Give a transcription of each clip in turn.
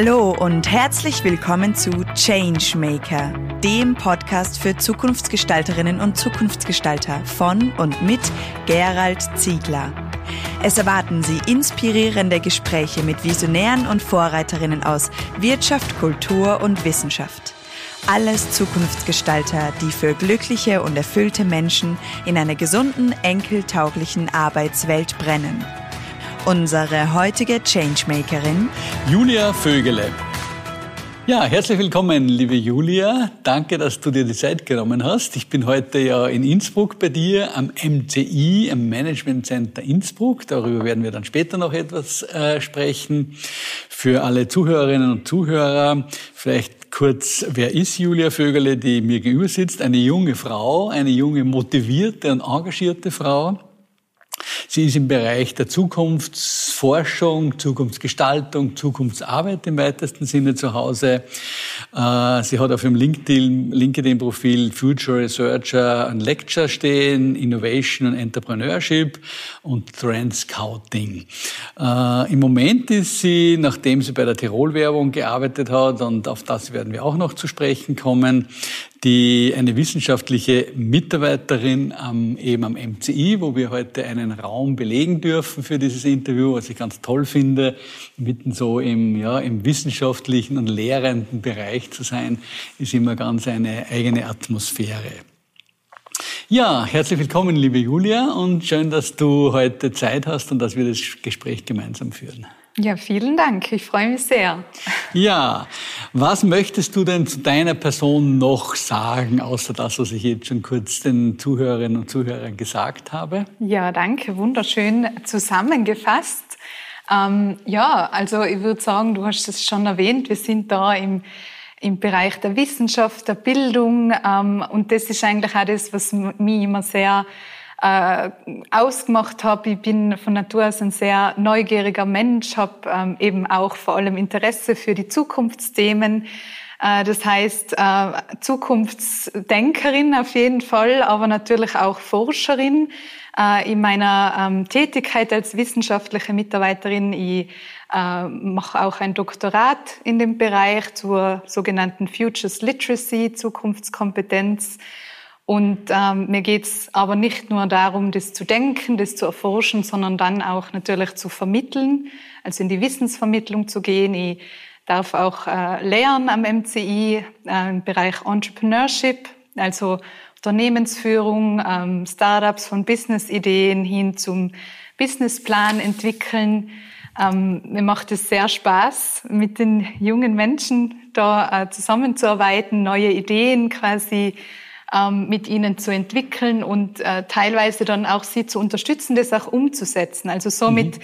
Hallo und herzlich willkommen zu Changemaker, dem Podcast für Zukunftsgestalterinnen und Zukunftsgestalter von und mit Gerald Ziegler. Es erwarten Sie inspirierende Gespräche mit Visionären und Vorreiterinnen aus Wirtschaft, Kultur und Wissenschaft. Alles Zukunftsgestalter, die für glückliche und erfüllte Menschen in einer gesunden, enkeltauglichen Arbeitswelt brennen. Unsere heutige Changemakerin Julia Vögele. Ja, herzlich willkommen, liebe Julia. Danke, dass du dir die Zeit genommen hast. Ich bin heute ja in Innsbruck bei dir am MCI, am Management Center Innsbruck. Darüber werden wir dann später noch etwas äh, sprechen. Für alle Zuhörerinnen und Zuhörer vielleicht kurz, wer ist Julia Vögele, die mir gegenüber sitzt? Eine junge Frau, eine junge, motivierte und engagierte Frau Sie ist im Bereich der Zukunftsforschung, Zukunftsgestaltung, Zukunftsarbeit im weitesten Sinne zu Hause. Äh, sie hat auf ihrem LinkedIn-Profil Future Researcher und Lecture stehen, Innovation und Entrepreneurship und Trend Scouting. Äh, Im Moment ist sie, nachdem sie bei der Tirol-Werbung gearbeitet hat, und auf das werden wir auch noch zu sprechen kommen, die eine wissenschaftliche Mitarbeiterin am, eben am MCI, wo wir heute einen Raum belegen dürfen für dieses Interview, was ich ganz toll finde, mitten so im, ja, im wissenschaftlichen und lehrenden Bereich zu sein, ist immer ganz eine eigene Atmosphäre. Ja, herzlich willkommen, liebe Julia, und schön, dass du heute Zeit hast und dass wir das Gespräch gemeinsam führen. Ja, vielen Dank. Ich freue mich sehr. Ja, was möchtest du denn zu deiner Person noch sagen, außer das, was ich jetzt schon kurz den Zuhörerinnen und Zuhörern gesagt habe? Ja, danke. Wunderschön zusammengefasst. Ähm, ja, also ich würde sagen, du hast es schon erwähnt, wir sind da im, im Bereich der Wissenschaft, der Bildung ähm, und das ist eigentlich auch das, was mich immer sehr äh, ausgemacht habe. Ich bin von Natur aus ein sehr neugieriger Mensch, habe ähm, eben auch vor allem Interesse für die Zukunftsthemen. Äh, das heißt, äh, Zukunftsdenkerin auf jeden Fall, aber natürlich auch Forscherin. Äh, in meiner ähm, Tätigkeit als wissenschaftliche Mitarbeiterin, ich äh, mache auch ein Doktorat in dem Bereich zur sogenannten Futures Literacy, Zukunftskompetenz. Und ähm, mir geht's aber nicht nur darum, das zu denken, das zu erforschen, sondern dann auch natürlich zu vermitteln, also in die Wissensvermittlung zu gehen. Ich darf auch äh, lehren am MCI äh, im Bereich Entrepreneurship, also Unternehmensführung, ähm, Startups von Businessideen hin zum Businessplan entwickeln. Ähm, mir macht es sehr Spaß, mit den jungen Menschen da äh, zusammenzuarbeiten, neue Ideen quasi ähm, mit ihnen zu entwickeln und äh, teilweise dann auch sie zu unterstützen, das auch umzusetzen. Also somit mhm.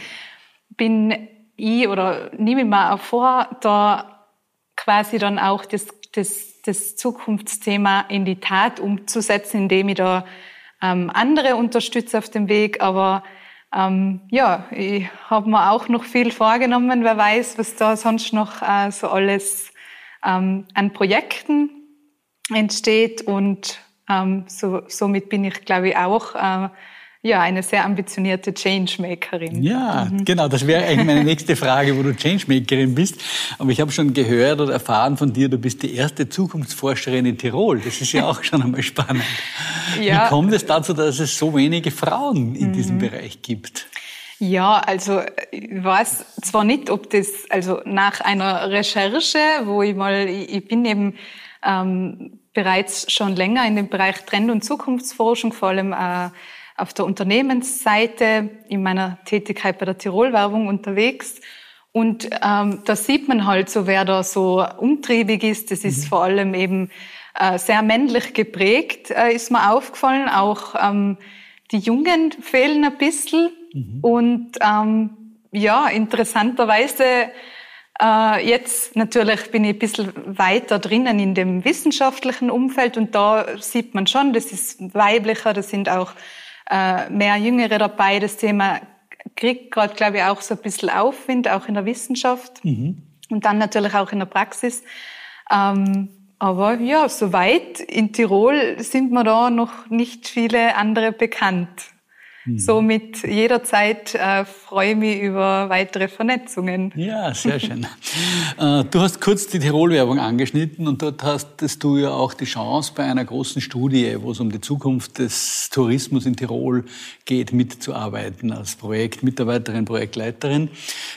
bin ich oder nehme ich mal auch vor, da quasi dann auch das, das, das Zukunftsthema in die Tat umzusetzen, indem ich da ähm, andere unterstütze auf dem Weg. Aber ähm, ja, ich habe mir auch noch viel vorgenommen. Wer weiß, was da sonst noch äh, so alles ähm, an Projekten entsteht und ähm, so, somit bin ich, glaube ich, auch äh, ja, eine sehr ambitionierte Changemakerin. Ja, mhm. genau, das wäre eigentlich meine nächste Frage, wo du Changemakerin bist. Aber ich habe schon gehört oder erfahren von dir, du bist die erste Zukunftsforscherin in Tirol. Das ist ja auch schon einmal spannend. Ja. Wie kommt es dazu, dass es so wenige Frauen in mhm. diesem Bereich gibt? Ja, also ich weiß zwar nicht, ob das, also nach einer Recherche, wo ich mal, ich bin eben ähm, bereits schon länger in dem Bereich Trend- und Zukunftsforschung, vor allem äh, auf der Unternehmensseite in meiner Tätigkeit bei der Tirol-Werbung unterwegs. Und ähm, da sieht man halt so, wer da so umtriebig ist. Das ist mhm. vor allem eben äh, sehr männlich geprägt, äh, ist mir aufgefallen. Auch ähm, die Jungen fehlen ein bisschen. Mhm. Und ähm, ja, interessanterweise äh, jetzt natürlich bin ich ein bisschen weiter drinnen in dem wissenschaftlichen Umfeld und da sieht man schon, das ist weiblicher, da sind auch äh, mehr Jüngere dabei. Das Thema kriegt gerade, glaube ich, auch so ein bisschen Aufwind, auch in der Wissenschaft mhm. und dann natürlich auch in der Praxis. Ähm, aber ja, soweit in Tirol sind mir da noch nicht viele andere bekannt. Mhm. Somit jederzeit äh, freue ich mich über weitere Vernetzungen. Ja, sehr schön. Äh, du hast kurz die Tirol-Werbung angeschnitten und dort hast du ja auch die Chance bei einer großen Studie, wo es um die Zukunft des Tourismus in Tirol geht, mitzuarbeiten als Projektmitarbeiterin, Projektleiterin.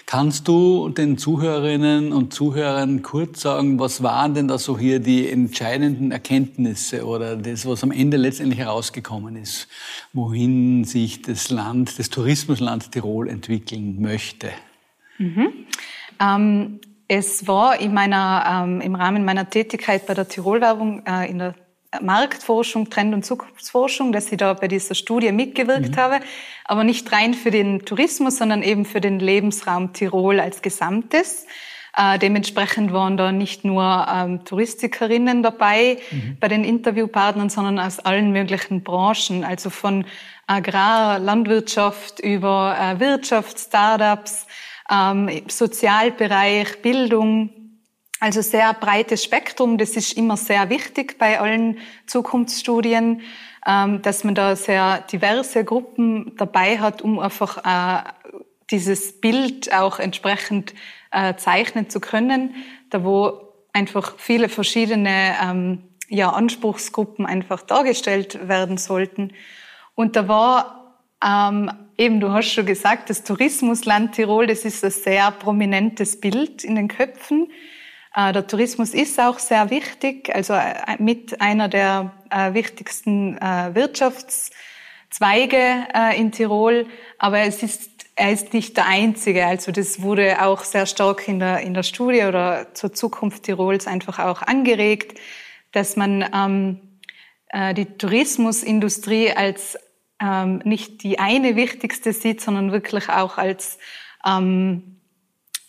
Kannst du den Zuhörerinnen und Zuhörern kurz sagen, was waren denn da so hier die entscheidenden Erkenntnisse oder das, was am Ende letztendlich herausgekommen ist, wohin sich das Land, das Tourismusland Tirol entwickeln möchte? Mhm. Ähm, es war in meiner, ähm, im Rahmen meiner Tätigkeit bei der Tirolwerbung äh, in der Marktforschung, Trend- und Zukunftsforschung, dass ich da bei dieser Studie mitgewirkt mhm. habe, aber nicht rein für den Tourismus, sondern eben für den Lebensraum Tirol als Gesamtes. Äh, dementsprechend waren da nicht nur ähm, Touristikerinnen dabei mhm. bei den Interviewpartnern, sondern aus allen möglichen Branchen, also von Agrar, Landwirtschaft über äh, Wirtschaft, Startups, ähm, Sozialbereich, Bildung. Also sehr breites Spektrum. Das ist immer sehr wichtig bei allen Zukunftsstudien, ähm, dass man da sehr diverse Gruppen dabei hat, um einfach äh, dieses Bild auch entsprechend äh, zeichnen zu können, da wo einfach viele verschiedene ähm, ja, Anspruchsgruppen einfach dargestellt werden sollten. Und da war ähm, eben, du hast schon gesagt, das Tourismusland Tirol, das ist ein sehr prominentes Bild in den Köpfen. Äh, der Tourismus ist auch sehr wichtig, also äh, mit einer der äh, wichtigsten äh, Wirtschaftszweige äh, in Tirol. Aber es ist er ist nicht der Einzige. Also das wurde auch sehr stark in der, in der Studie oder zur Zukunft Tirols einfach auch angeregt, dass man ähm, äh, die Tourismusindustrie als ähm, nicht die eine wichtigste sieht, sondern wirklich auch als ähm,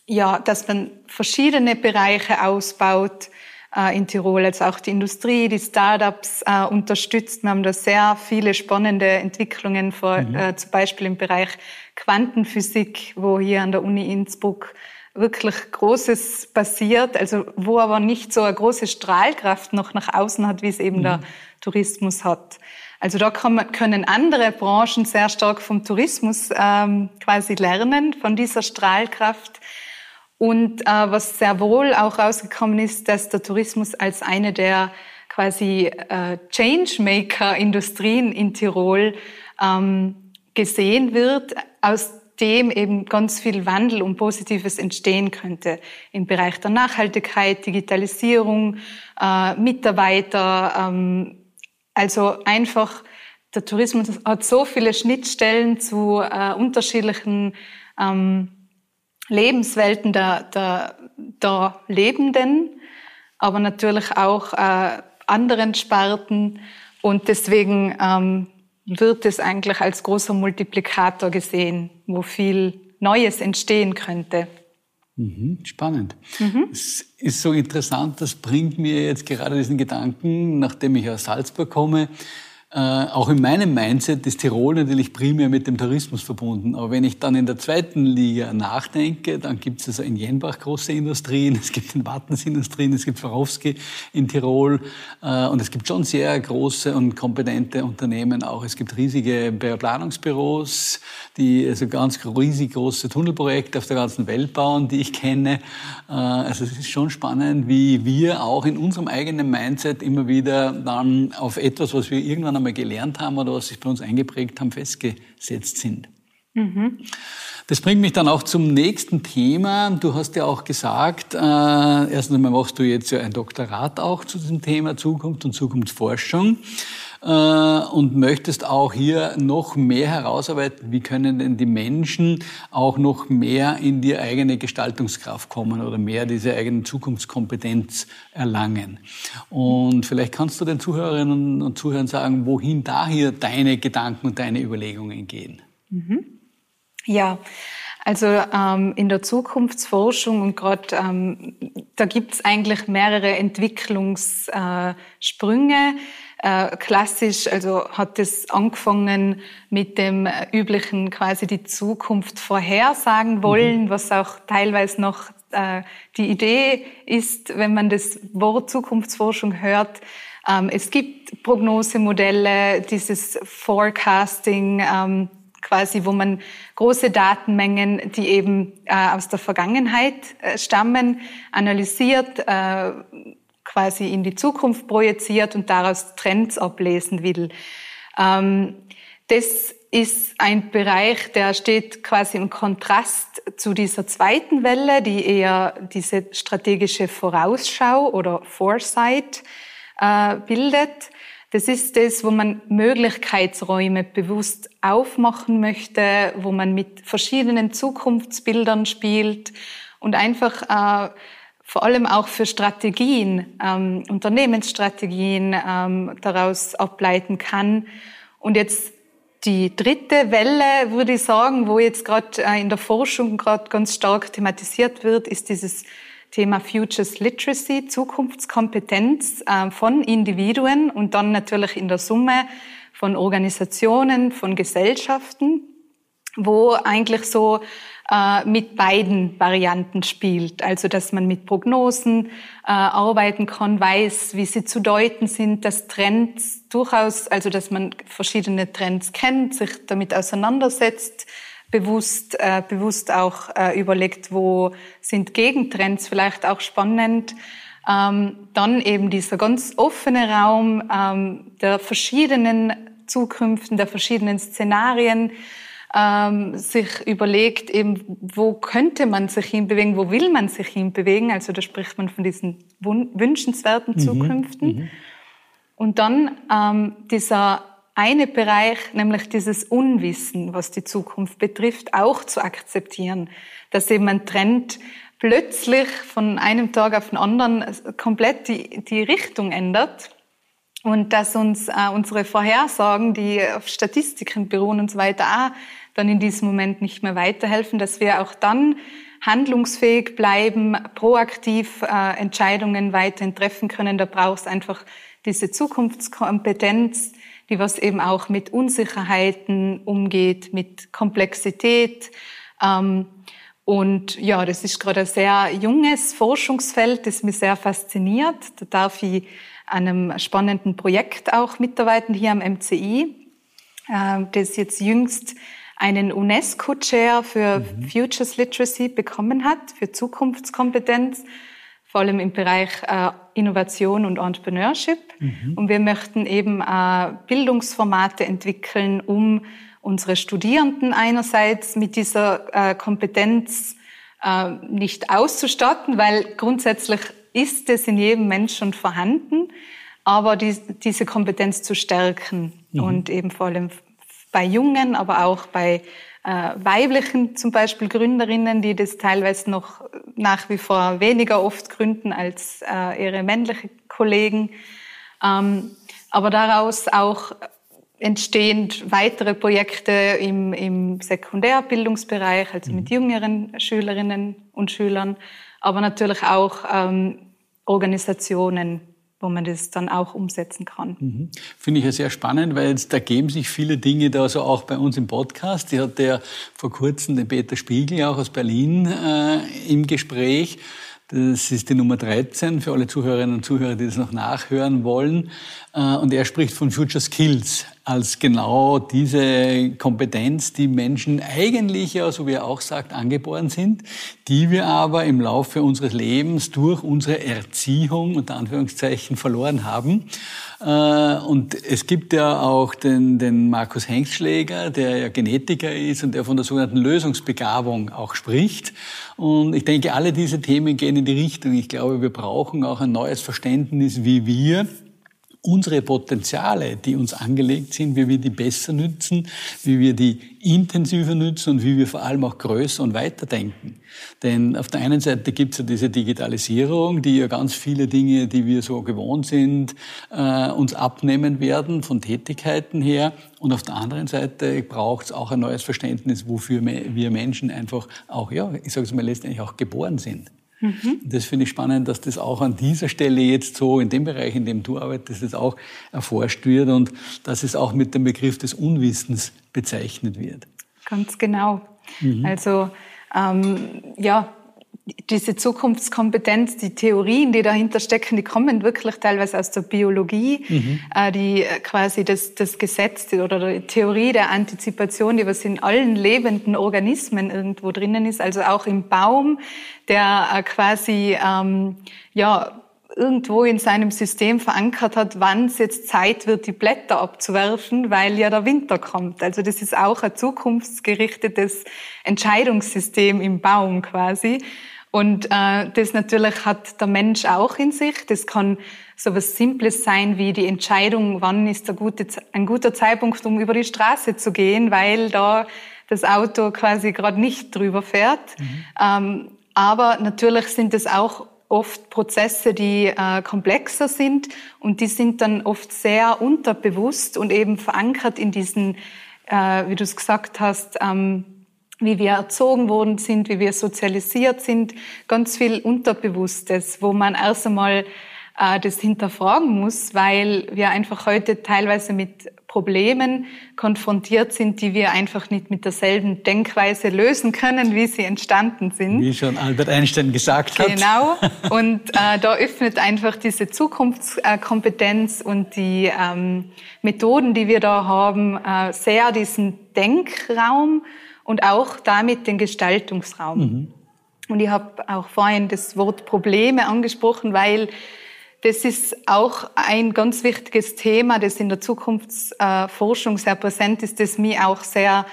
ja, dass man verschiedene Bereiche ausbaut äh, in Tirol, also auch die Industrie, die Startups äh, unterstützt. Wir haben da sehr viele spannende Entwicklungen, vor, mhm. äh, zum Beispiel im Bereich Quantenphysik, wo hier an der Uni Innsbruck wirklich Großes passiert, also wo aber nicht so eine große Strahlkraft noch nach außen hat, wie es eben mhm. der Tourismus hat. Also da können andere Branchen sehr stark vom Tourismus ähm, quasi lernen, von dieser Strahlkraft. Und äh, was sehr wohl auch rausgekommen ist, dass der Tourismus als eine der quasi äh, Changemaker-Industrien in Tirol ähm, gesehen wird, aus dem eben ganz viel Wandel und Positives entstehen könnte im Bereich der Nachhaltigkeit, Digitalisierung, äh, Mitarbeiter. Ähm, also einfach, der Tourismus hat so viele Schnittstellen zu äh, unterschiedlichen ähm, Lebenswelten der, der, der Lebenden, aber natürlich auch äh, anderen Sparten. Und deswegen ähm, wird es eigentlich als großer Multiplikator gesehen, wo viel Neues entstehen könnte. Mhm, spannend. Mhm. Es ist so interessant, das bringt mir jetzt gerade diesen Gedanken, nachdem ich aus Salzburg komme, äh, auch in meinem Mindset ist Tirol natürlich primär mit dem Tourismus verbunden. Aber wenn ich dann in der zweiten Liga nachdenke, dann gibt es also in Jenbach große Industrien, es gibt in Wattens Industrien, es gibt Swarovski in Tirol äh, und es gibt schon sehr große und kompetente Unternehmen auch. Es gibt riesige Planungsbüros, die also ganz riesig große Tunnelprojekte auf der ganzen Welt bauen, die ich kenne. Äh, also es ist schon spannend, wie wir auch in unserem eigenen Mindset immer wieder dann auf etwas, was wir irgendwann einmal gelernt haben oder was sich bei uns eingeprägt haben, festgesetzt sind. Mhm. Das bringt mich dann auch zum nächsten Thema. Du hast ja auch gesagt, äh, erstens einmal machst du jetzt ja ein Doktorat auch zu diesem Thema Zukunft und Zukunftsforschung und möchtest auch hier noch mehr herausarbeiten, wie können denn die Menschen auch noch mehr in die eigene Gestaltungskraft kommen oder mehr diese eigene Zukunftskompetenz erlangen. Und vielleicht kannst du den Zuhörerinnen und Zuhörern sagen, wohin da hier deine Gedanken und deine Überlegungen gehen. Mhm. Ja, also ähm, in der Zukunftsforschung und gerade ähm, da gibt es eigentlich mehrere Entwicklungssprünge. Äh, äh, klassisch, also hat es angefangen mit dem üblichen quasi die Zukunft vorhersagen wollen, mhm. was auch teilweise noch äh, die Idee ist, wenn man das Wort Zukunftsforschung hört. Ähm, es gibt Prognosemodelle, dieses Forecasting, ähm, quasi, wo man große Datenmengen, die eben äh, aus der Vergangenheit äh, stammen, analysiert, äh, quasi in die Zukunft projiziert und daraus Trends ablesen will. Ähm, das ist ein Bereich, der steht quasi im Kontrast zu dieser zweiten Welle, die eher diese strategische Vorausschau oder Foresight äh, bildet. Das ist das, wo man Möglichkeitsräume bewusst aufmachen möchte, wo man mit verschiedenen Zukunftsbildern spielt und einfach äh, vor allem auch für Strategien, ähm, Unternehmensstrategien ähm, daraus ableiten kann. Und jetzt die dritte Welle, würde ich sagen, wo jetzt gerade äh, in der Forschung gerade ganz stark thematisiert wird, ist dieses Thema Futures Literacy, Zukunftskompetenz äh, von Individuen und dann natürlich in der Summe von Organisationen, von Gesellschaften, wo eigentlich so äh, mit beiden Varianten spielt. Also dass man mit Prognosen äh, arbeiten kann, weiß, wie sie zu deuten sind, dass Trends durchaus, also dass man verschiedene Trends kennt, sich damit auseinandersetzt, bewusst, äh, bewusst auch äh, überlegt, wo sind Gegentrends vielleicht auch spannend. Ähm, dann eben dieser ganz offene Raum ähm, der verschiedenen Zukünften, der verschiedenen Szenarien, ähm, sich überlegt, eben, wo könnte man sich hinbewegen, wo will man sich hinbewegen. Also da spricht man von diesen wünschenswerten mhm. Zukünften. Mhm. Und dann ähm, dieser eine Bereich, nämlich dieses Unwissen, was die Zukunft betrifft, auch zu akzeptieren, dass eben ein Trend plötzlich von einem Tag auf den anderen komplett die, die Richtung ändert und dass uns äh, unsere Vorhersagen, die auf Statistiken beruhen und so weiter, auch dann in diesem Moment nicht mehr weiterhelfen, dass wir auch dann handlungsfähig bleiben, proaktiv äh, Entscheidungen weiterhin treffen können. Da braucht es einfach diese Zukunftskompetenz, die was eben auch mit Unsicherheiten umgeht, mit Komplexität. Ähm, und ja, das ist gerade ein sehr junges Forschungsfeld, das mich sehr fasziniert. Da darf ich einem spannenden Projekt auch mitarbeiten hier am MCI, äh, das jetzt jüngst einen UNESCO-Chair für mhm. Futures Literacy bekommen hat, für Zukunftskompetenz vor allem im Bereich äh, Innovation und Entrepreneurship. Mhm. Und wir möchten eben äh, Bildungsformate entwickeln, um unsere Studierenden einerseits mit dieser äh, Kompetenz nicht auszustatten, weil grundsätzlich ist es in jedem Menschen schon vorhanden, aber die, diese Kompetenz zu stärken mhm. und eben vor allem bei Jungen, aber auch bei äh, weiblichen zum Beispiel Gründerinnen, die das teilweise noch nach wie vor weniger oft gründen als äh, ihre männlichen Kollegen. Ähm, aber daraus auch entstehend weitere Projekte im, im Sekundärbildungsbereich, also mit mhm. jüngeren Schülerinnen und Schülern, aber natürlich auch ähm, Organisationen, wo man das dann auch umsetzen kann. Mhm. Finde ich ja sehr spannend, weil jetzt ergeben sich viele Dinge da so auch bei uns im Podcast. Ich hatte ja vor kurzem den Peter Spiegel auch aus Berlin äh, im Gespräch. Das ist die Nummer 13 für alle Zuhörerinnen und Zuhörer, die das noch nachhören wollen. Äh, und er spricht von Future Skills als genau diese Kompetenz, die Menschen eigentlich, ja, so wie er auch sagt, angeboren sind, die wir aber im Laufe unseres Lebens durch unsere Erziehung, unter Anführungszeichen, verloren haben. Äh, und es gibt ja auch den, den Markus Hengstschläger, der ja Genetiker ist und der von der sogenannten Lösungsbegabung auch spricht. Und ich denke, alle diese Themen gehen in die Richtung. Ich glaube, wir brauchen auch ein neues Verständnis, wie wir unsere Potenziale, die uns angelegt sind, wie wir die besser nützen, wie wir die intensiver nützen und wie wir vor allem auch größer und weiter denken. Denn auf der einen Seite gibt es ja diese Digitalisierung, die ja ganz viele Dinge, die wir so gewohnt sind, äh, uns abnehmen werden von Tätigkeiten her. Und auf der anderen Seite braucht es auch ein neues Verständnis, wofür wir Menschen einfach auch, ja, ich sage es mal letztendlich auch geboren sind. Mhm. Das finde ich spannend, dass das auch an dieser Stelle jetzt so in dem Bereich, in dem du arbeitest, jetzt auch erforscht wird und dass es auch mit dem Begriff des Unwissens bezeichnet wird. Ganz genau. Mhm. Also ähm, ja, diese Zukunftskompetenz, die Theorien, die dahinter stecken, die kommen wirklich teilweise aus der Biologie, mhm. äh, die äh, quasi das, das Gesetz oder die Theorie der Antizipation, die was in allen lebenden Organismen irgendwo drinnen ist, also auch im Baum, der äh, quasi ähm, ja irgendwo in seinem System verankert hat, wann es jetzt Zeit wird, die Blätter abzuwerfen, weil ja der Winter kommt. Also das ist auch ein zukunftsgerichtetes Entscheidungssystem im Baum quasi. Und äh, das natürlich hat der Mensch auch in sich. Das kann so was Simples sein wie die Entscheidung, wann ist gute, ein guter Zeitpunkt, um über die Straße zu gehen, weil da das Auto quasi gerade nicht drüber fährt. Mhm. Ähm, aber natürlich sind es auch oft Prozesse, die äh, komplexer sind und die sind dann oft sehr unterbewusst und eben verankert in diesen, äh, wie du es gesagt hast, ähm, wie wir erzogen worden sind, wie wir sozialisiert sind, ganz viel Unterbewusstes, wo man erst einmal äh, das hinterfragen muss, weil wir einfach heute teilweise mit Problemen konfrontiert sind, die wir einfach nicht mit derselben Denkweise lösen können, wie sie entstanden sind. Wie schon Albert Einstein gesagt hat. Genau. Und äh, da öffnet einfach diese Zukunftskompetenz und die ähm, Methoden, die wir da haben, äh, sehr diesen Denkraum und auch damit den Gestaltungsraum. Mhm. Und ich habe auch vorhin das Wort Probleme angesprochen, weil das ist auch ein ganz wichtiges Thema, das in der Zukunftsforschung sehr präsent ist, das mich auch sehr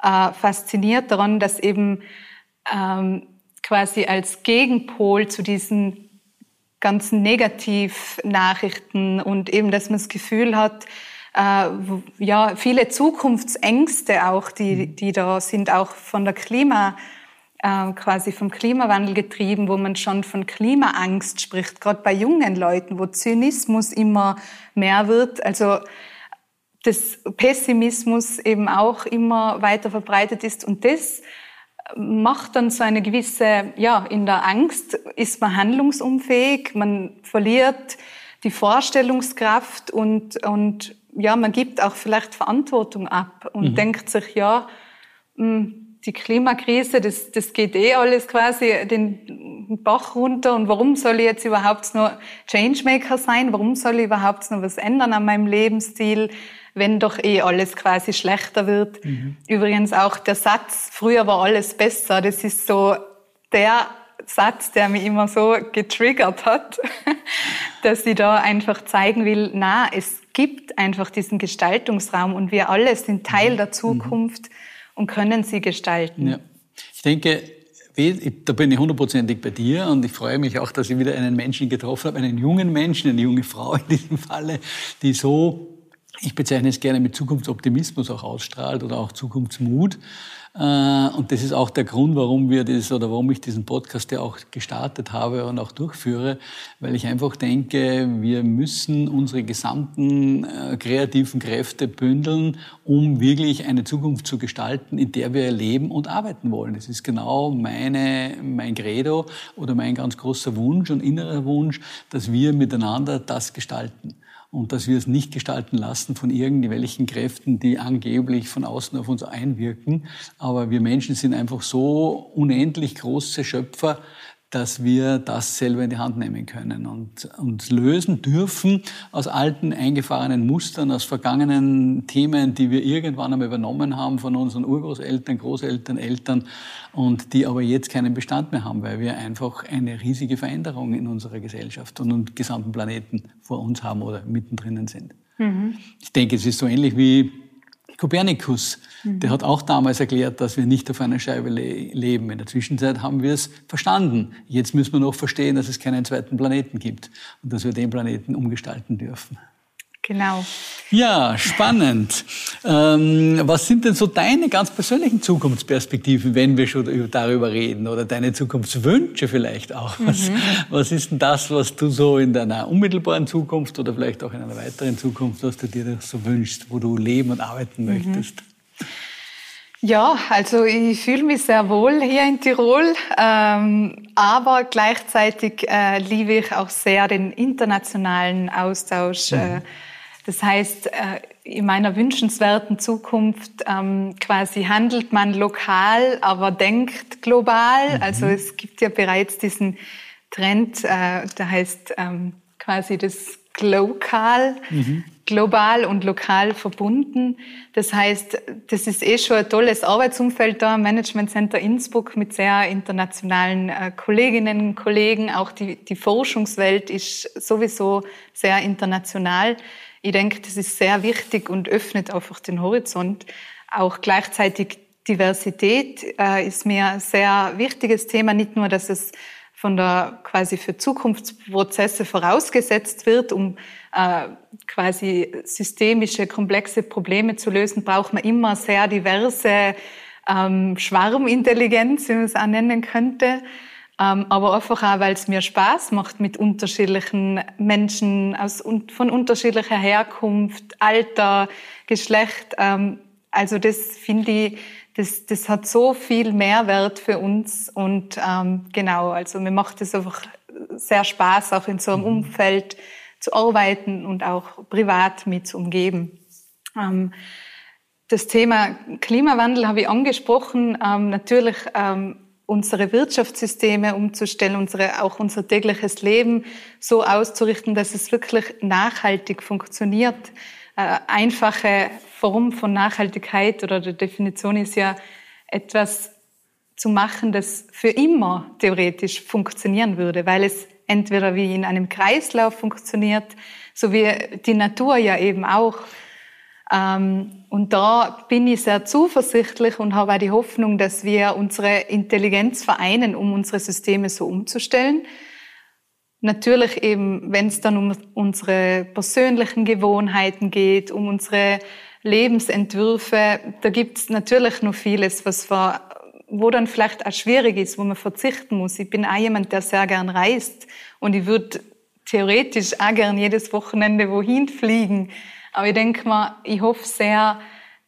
äh, fasziniert daran, dass eben ähm, quasi als Gegenpol zu diesen ganzen Negativnachrichten und eben, dass man das Gefühl hat, äh, ja, viele Zukunftsängste auch, die, die da sind, auch von der Klima, äh, quasi vom Klimawandel getrieben, wo man schon von Klimaangst spricht, gerade bei jungen Leuten, wo Zynismus immer mehr wird. Also das Pessimismus eben auch immer weiter verbreitet ist. Und das macht dann so eine gewisse, ja, in der Angst ist man handlungsunfähig, man verliert die Vorstellungskraft und, und ja, man gibt auch vielleicht Verantwortung ab und mhm. denkt sich, ja, hm, die Klimakrise, das, das geht eh alles quasi den Bach runter und warum soll ich jetzt überhaupt nur Changemaker sein? Warum soll ich überhaupt noch was ändern an meinem Lebensstil, wenn doch eh alles quasi schlechter wird? Mhm. Übrigens auch der Satz, früher war alles besser, das ist so der Satz, der mich immer so getriggert hat, dass ich da einfach zeigen will, na, es gibt einfach diesen Gestaltungsraum und wir alle sind Teil mhm. der Zukunft mhm. und können sie gestalten. Ja. Ich denke, da bin ich hundertprozentig bei dir und ich freue mich auch, dass ich wieder einen Menschen getroffen habe, einen jungen Menschen, eine junge Frau in diesem Falle, die so, ich bezeichne es gerne mit Zukunftsoptimismus auch ausstrahlt oder auch Zukunftsmut äh, und das ist auch der Grund, warum wir das oder warum ich diesen Podcast ja auch gestartet habe und auch durchführe, weil ich einfach denke, wir müssen unsere gesamten äh, kreativen Kräfte bündeln, um wirklich eine Zukunft zu gestalten, in der wir leben und arbeiten wollen. Das ist genau meine, mein Credo oder mein ganz großer Wunsch und innerer Wunsch, dass wir miteinander das gestalten und dass wir es nicht gestalten lassen von irgendwelchen Kräften, die angeblich von außen auf uns einwirken. Aber wir Menschen sind einfach so unendlich große Schöpfer, dass wir das selber in die Hand nehmen können und uns lösen dürfen aus alten eingefahrenen Mustern, aus vergangenen Themen, die wir irgendwann einmal übernommen haben von unseren Urgroßeltern, Großeltern, Eltern und die aber jetzt keinen Bestand mehr haben, weil wir einfach eine riesige Veränderung in unserer Gesellschaft und im gesamten Planeten vor uns haben oder mittendrin sind. Mhm. Ich denke, es ist so ähnlich wie Kopernikus, mhm. der hat auch damals erklärt, dass wir nicht auf einer Scheibe le leben. In der Zwischenzeit haben wir es verstanden. Jetzt müssen wir noch verstehen, dass es keinen zweiten Planeten gibt und dass wir den Planeten umgestalten dürfen. Genau. Ja, spannend. Ähm, was sind denn so deine ganz persönlichen Zukunftsperspektiven, wenn wir schon darüber reden? Oder deine Zukunftswünsche vielleicht auch? Was, mhm. was ist denn das, was du so in deiner unmittelbaren Zukunft oder vielleicht auch in einer weiteren Zukunft, was du dir so wünschst, wo du leben und arbeiten mhm. möchtest? Ja, also ich fühle mich sehr wohl hier in Tirol, ähm, aber gleichzeitig äh, liebe ich auch sehr den internationalen Austausch. Mhm. Äh, das heißt, äh, in meiner wünschenswerten Zukunft ähm, quasi handelt man lokal, aber denkt global. Mhm. Also es gibt ja bereits diesen Trend, äh, der heißt ähm, quasi das Global, mhm. global und lokal verbunden. Das heißt, das ist eh schon ein tolles Arbeitsumfeld da, Management Center Innsbruck mit sehr internationalen äh, Kolleginnen und Kollegen. Auch die, die Forschungswelt ist sowieso sehr international. Ich denke, das ist sehr wichtig und öffnet einfach den Horizont. Auch gleichzeitig Diversität äh, ist mir ein sehr wichtiges Thema. Nicht nur, dass es von der quasi für Zukunftsprozesse vorausgesetzt wird, um äh, quasi systemische, komplexe Probleme zu lösen, braucht man immer sehr diverse ähm, Schwarmintelligenz, wie man es auch nennen könnte. Ähm, aber einfach auch, weil es mir Spaß macht, mit unterschiedlichen Menschen aus, von unterschiedlicher Herkunft, Alter, Geschlecht. Ähm, also das finde ich, das, das hat so viel Mehrwert für uns und ähm, genau, also mir macht es einfach sehr Spaß, auch in so einem mhm. Umfeld zu arbeiten und auch privat mit zu umgeben. Ähm, das Thema Klimawandel habe ich angesprochen. Ähm, natürlich ähm, unsere Wirtschaftssysteme umzustellen, unsere, auch unser tägliches Leben so auszurichten, dass es wirklich nachhaltig funktioniert. Äh, einfache Form von Nachhaltigkeit oder der Definition ist ja etwas zu machen, das für immer theoretisch funktionieren würde, weil es entweder wie in einem Kreislauf funktioniert, so wie die Natur ja eben auch. Ähm, und da bin ich sehr zuversichtlich und habe auch die Hoffnung, dass wir unsere Intelligenz vereinen, um unsere Systeme so umzustellen. Natürlich eben, wenn es dann um unsere persönlichen Gewohnheiten geht, um unsere Lebensentwürfe, da gibt es natürlich noch vieles, was wir, wo dann vielleicht auch schwierig ist, wo man verzichten muss. Ich bin auch jemand, der sehr gern reist und ich würde theoretisch auch gern jedes Wochenende wohin fliegen. Aber ich denke mal, ich hoffe sehr,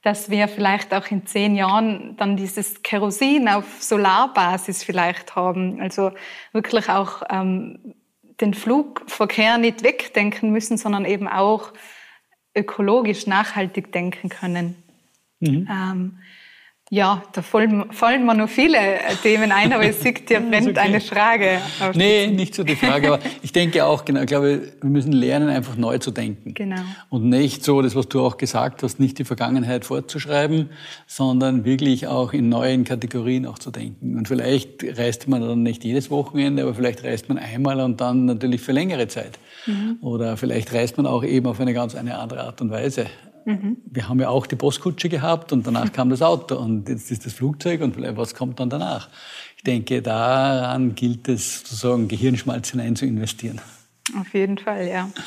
dass wir vielleicht auch in zehn Jahren dann dieses Kerosin auf Solarbasis vielleicht haben. Also wirklich auch ähm, den Flugverkehr nicht wegdenken müssen, sondern eben auch ökologisch nachhaltig denken können. Mhm. Ähm, ja, da fallen, fallen mir noch viele äh, Themen ein, aber es sieht, dir brennt okay. eine Frage. Auf nee, nicht so die Frage, aber ich denke auch, genau, ich glaube, wir müssen lernen, einfach neu zu denken. Genau. Und nicht so, das, was du auch gesagt hast, nicht die Vergangenheit fortzuschreiben, sondern wirklich auch in neuen Kategorien auch zu denken. Und vielleicht reist man dann nicht jedes Wochenende, aber vielleicht reist man einmal und dann natürlich für längere Zeit. Mhm. Oder vielleicht reist man auch eben auf eine ganz eine andere Art und Weise. Mhm. Wir haben ja auch die Postkutsche gehabt und danach kam das Auto und jetzt ist das Flugzeug und was kommt dann danach? Ich denke, daran gilt es sozusagen Gehirnschmalz hinein zu investieren. Auf jeden Fall, ja.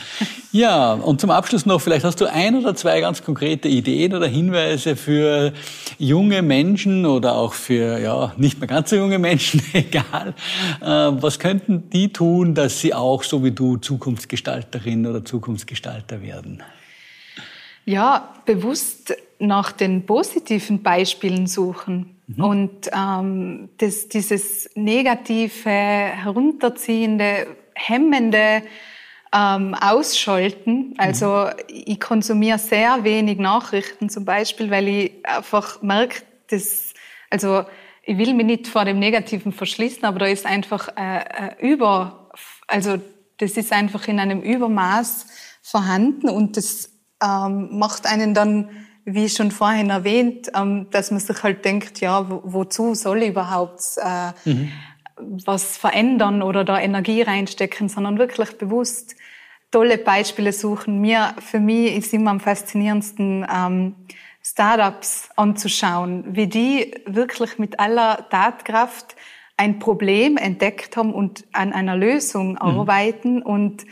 Ja, und zum Abschluss noch, vielleicht hast du ein oder zwei ganz konkrete Ideen oder Hinweise für junge Menschen oder auch für, ja, nicht mehr ganz so junge Menschen, egal. Äh, was könnten die tun, dass sie auch so wie du Zukunftsgestalterin oder Zukunftsgestalter werden? Ja, bewusst nach den positiven Beispielen suchen mhm. und ähm, das, dieses negative, herunterziehende, hemmende ähm, ausschalten. Also mhm. ich konsumiere sehr wenig Nachrichten zum Beispiel, weil ich einfach merke, dass, also ich will mich nicht vor dem Negativen verschließen, aber da ist einfach äh, äh, über, also das ist einfach in einem Übermaß vorhanden und das ähm, macht einen dann, wie schon vorhin erwähnt, ähm, dass man sich halt denkt, ja, wo, wozu soll überhaupt äh, mhm. was verändern oder da Energie reinstecken, sondern wirklich bewusst tolle Beispiele suchen. Mir, für mich ist immer am faszinierendsten, ähm, Startups anzuschauen, wie die wirklich mit aller Tatkraft ein Problem entdeckt haben und an einer Lösung mhm. arbeiten und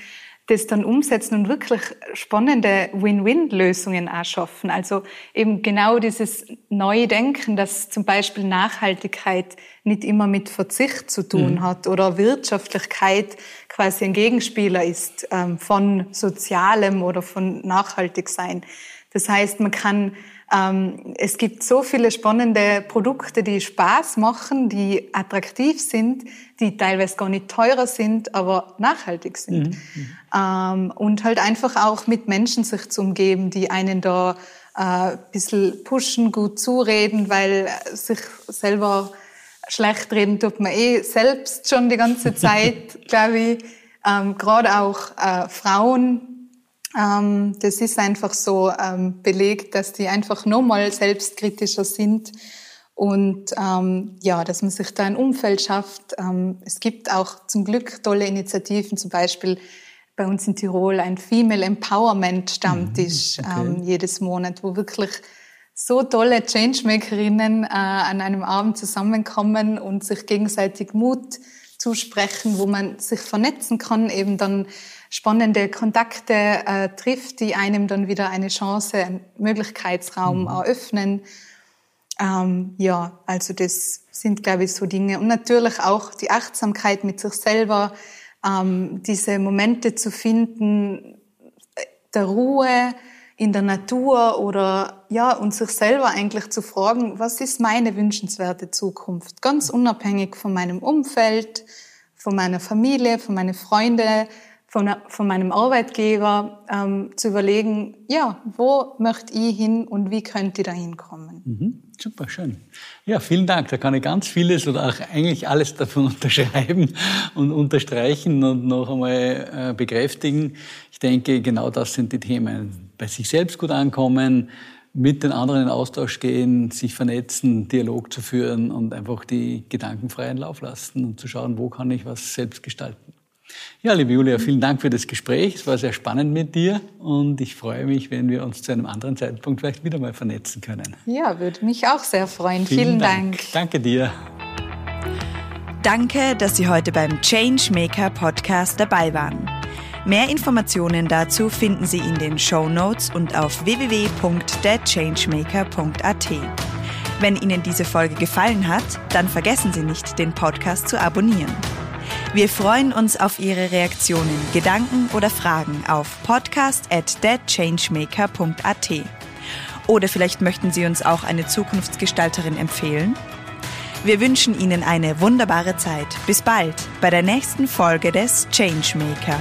das dann umsetzen und wirklich spannende Win-Win-Lösungen erschaffen. Also eben genau dieses neue Denken, dass zum Beispiel Nachhaltigkeit nicht immer mit Verzicht zu tun mhm. hat oder Wirtschaftlichkeit quasi ein Gegenspieler ist ähm, von Sozialem oder von Nachhaltigsein. Das heißt, man kann es gibt so viele spannende Produkte, die Spaß machen, die attraktiv sind, die teilweise gar nicht teurer sind, aber nachhaltig sind. Mhm. Ähm, und halt einfach auch mit Menschen sich zu umgeben, die einen da äh, ein bisschen pushen, gut zureden, weil sich selber schlecht reden tut man eh selbst schon die ganze Zeit, glaube ich. Ähm, Gerade auch äh, Frauen ähm, das ist einfach so ähm, belegt, dass die einfach nochmal selbstkritischer sind und ähm, ja, dass man sich da ein Umfeld schafft. Ähm, es gibt auch zum Glück tolle Initiativen, zum Beispiel bei uns in Tirol ein Female Empowerment Stammtisch mhm, okay. ähm, jedes Monat, wo wirklich so tolle Changemakerinnen äh, an einem Abend zusammenkommen und sich gegenseitig Mut zusprechen, wo man sich vernetzen kann, eben dann spannende Kontakte äh, trifft, die einem dann wieder eine Chance, einen Möglichkeitsraum mhm. eröffnen. Ähm, ja, also das sind, glaube ich, so Dinge. Und natürlich auch die Achtsamkeit mit sich selber, ähm, diese Momente zu finden, der Ruhe in der Natur oder ja, und sich selber eigentlich zu fragen, was ist meine wünschenswerte Zukunft? Ganz unabhängig von meinem Umfeld, von meiner Familie, von meinen Freunden, von, von meinem Arbeitgeber ähm, zu überlegen, ja, wo möchte ich hin und wie könnte ich da hinkommen. Mhm, super, schön. Ja, vielen Dank. Da kann ich ganz vieles oder auch eigentlich alles davon unterschreiben und unterstreichen und noch einmal äh, bekräftigen. Ich denke, genau das sind die Themen. Bei sich selbst gut ankommen, mit den anderen in Austausch gehen, sich vernetzen, Dialog zu führen und einfach die Gedanken freien Lauf lassen und zu schauen, wo kann ich was selbst gestalten. Ja, liebe Julia, vielen Dank für das Gespräch. Es war sehr spannend mit dir und ich freue mich, wenn wir uns zu einem anderen Zeitpunkt vielleicht wieder mal vernetzen können. Ja, würde mich auch sehr freuen. Vielen, vielen Dank. Dank. Danke dir. Danke, dass Sie heute beim Changemaker Podcast dabei waren. Mehr Informationen dazu finden Sie in den Show Notes und auf www.thechangemaker.at. Wenn Ihnen diese Folge gefallen hat, dann vergessen Sie nicht, den Podcast zu abonnieren. Wir freuen uns auf Ihre Reaktionen, Gedanken oder Fragen auf podcast at. Oder vielleicht möchten Sie uns auch eine Zukunftsgestalterin empfehlen? Wir wünschen Ihnen eine wunderbare Zeit. Bis bald bei der nächsten Folge des Changemaker.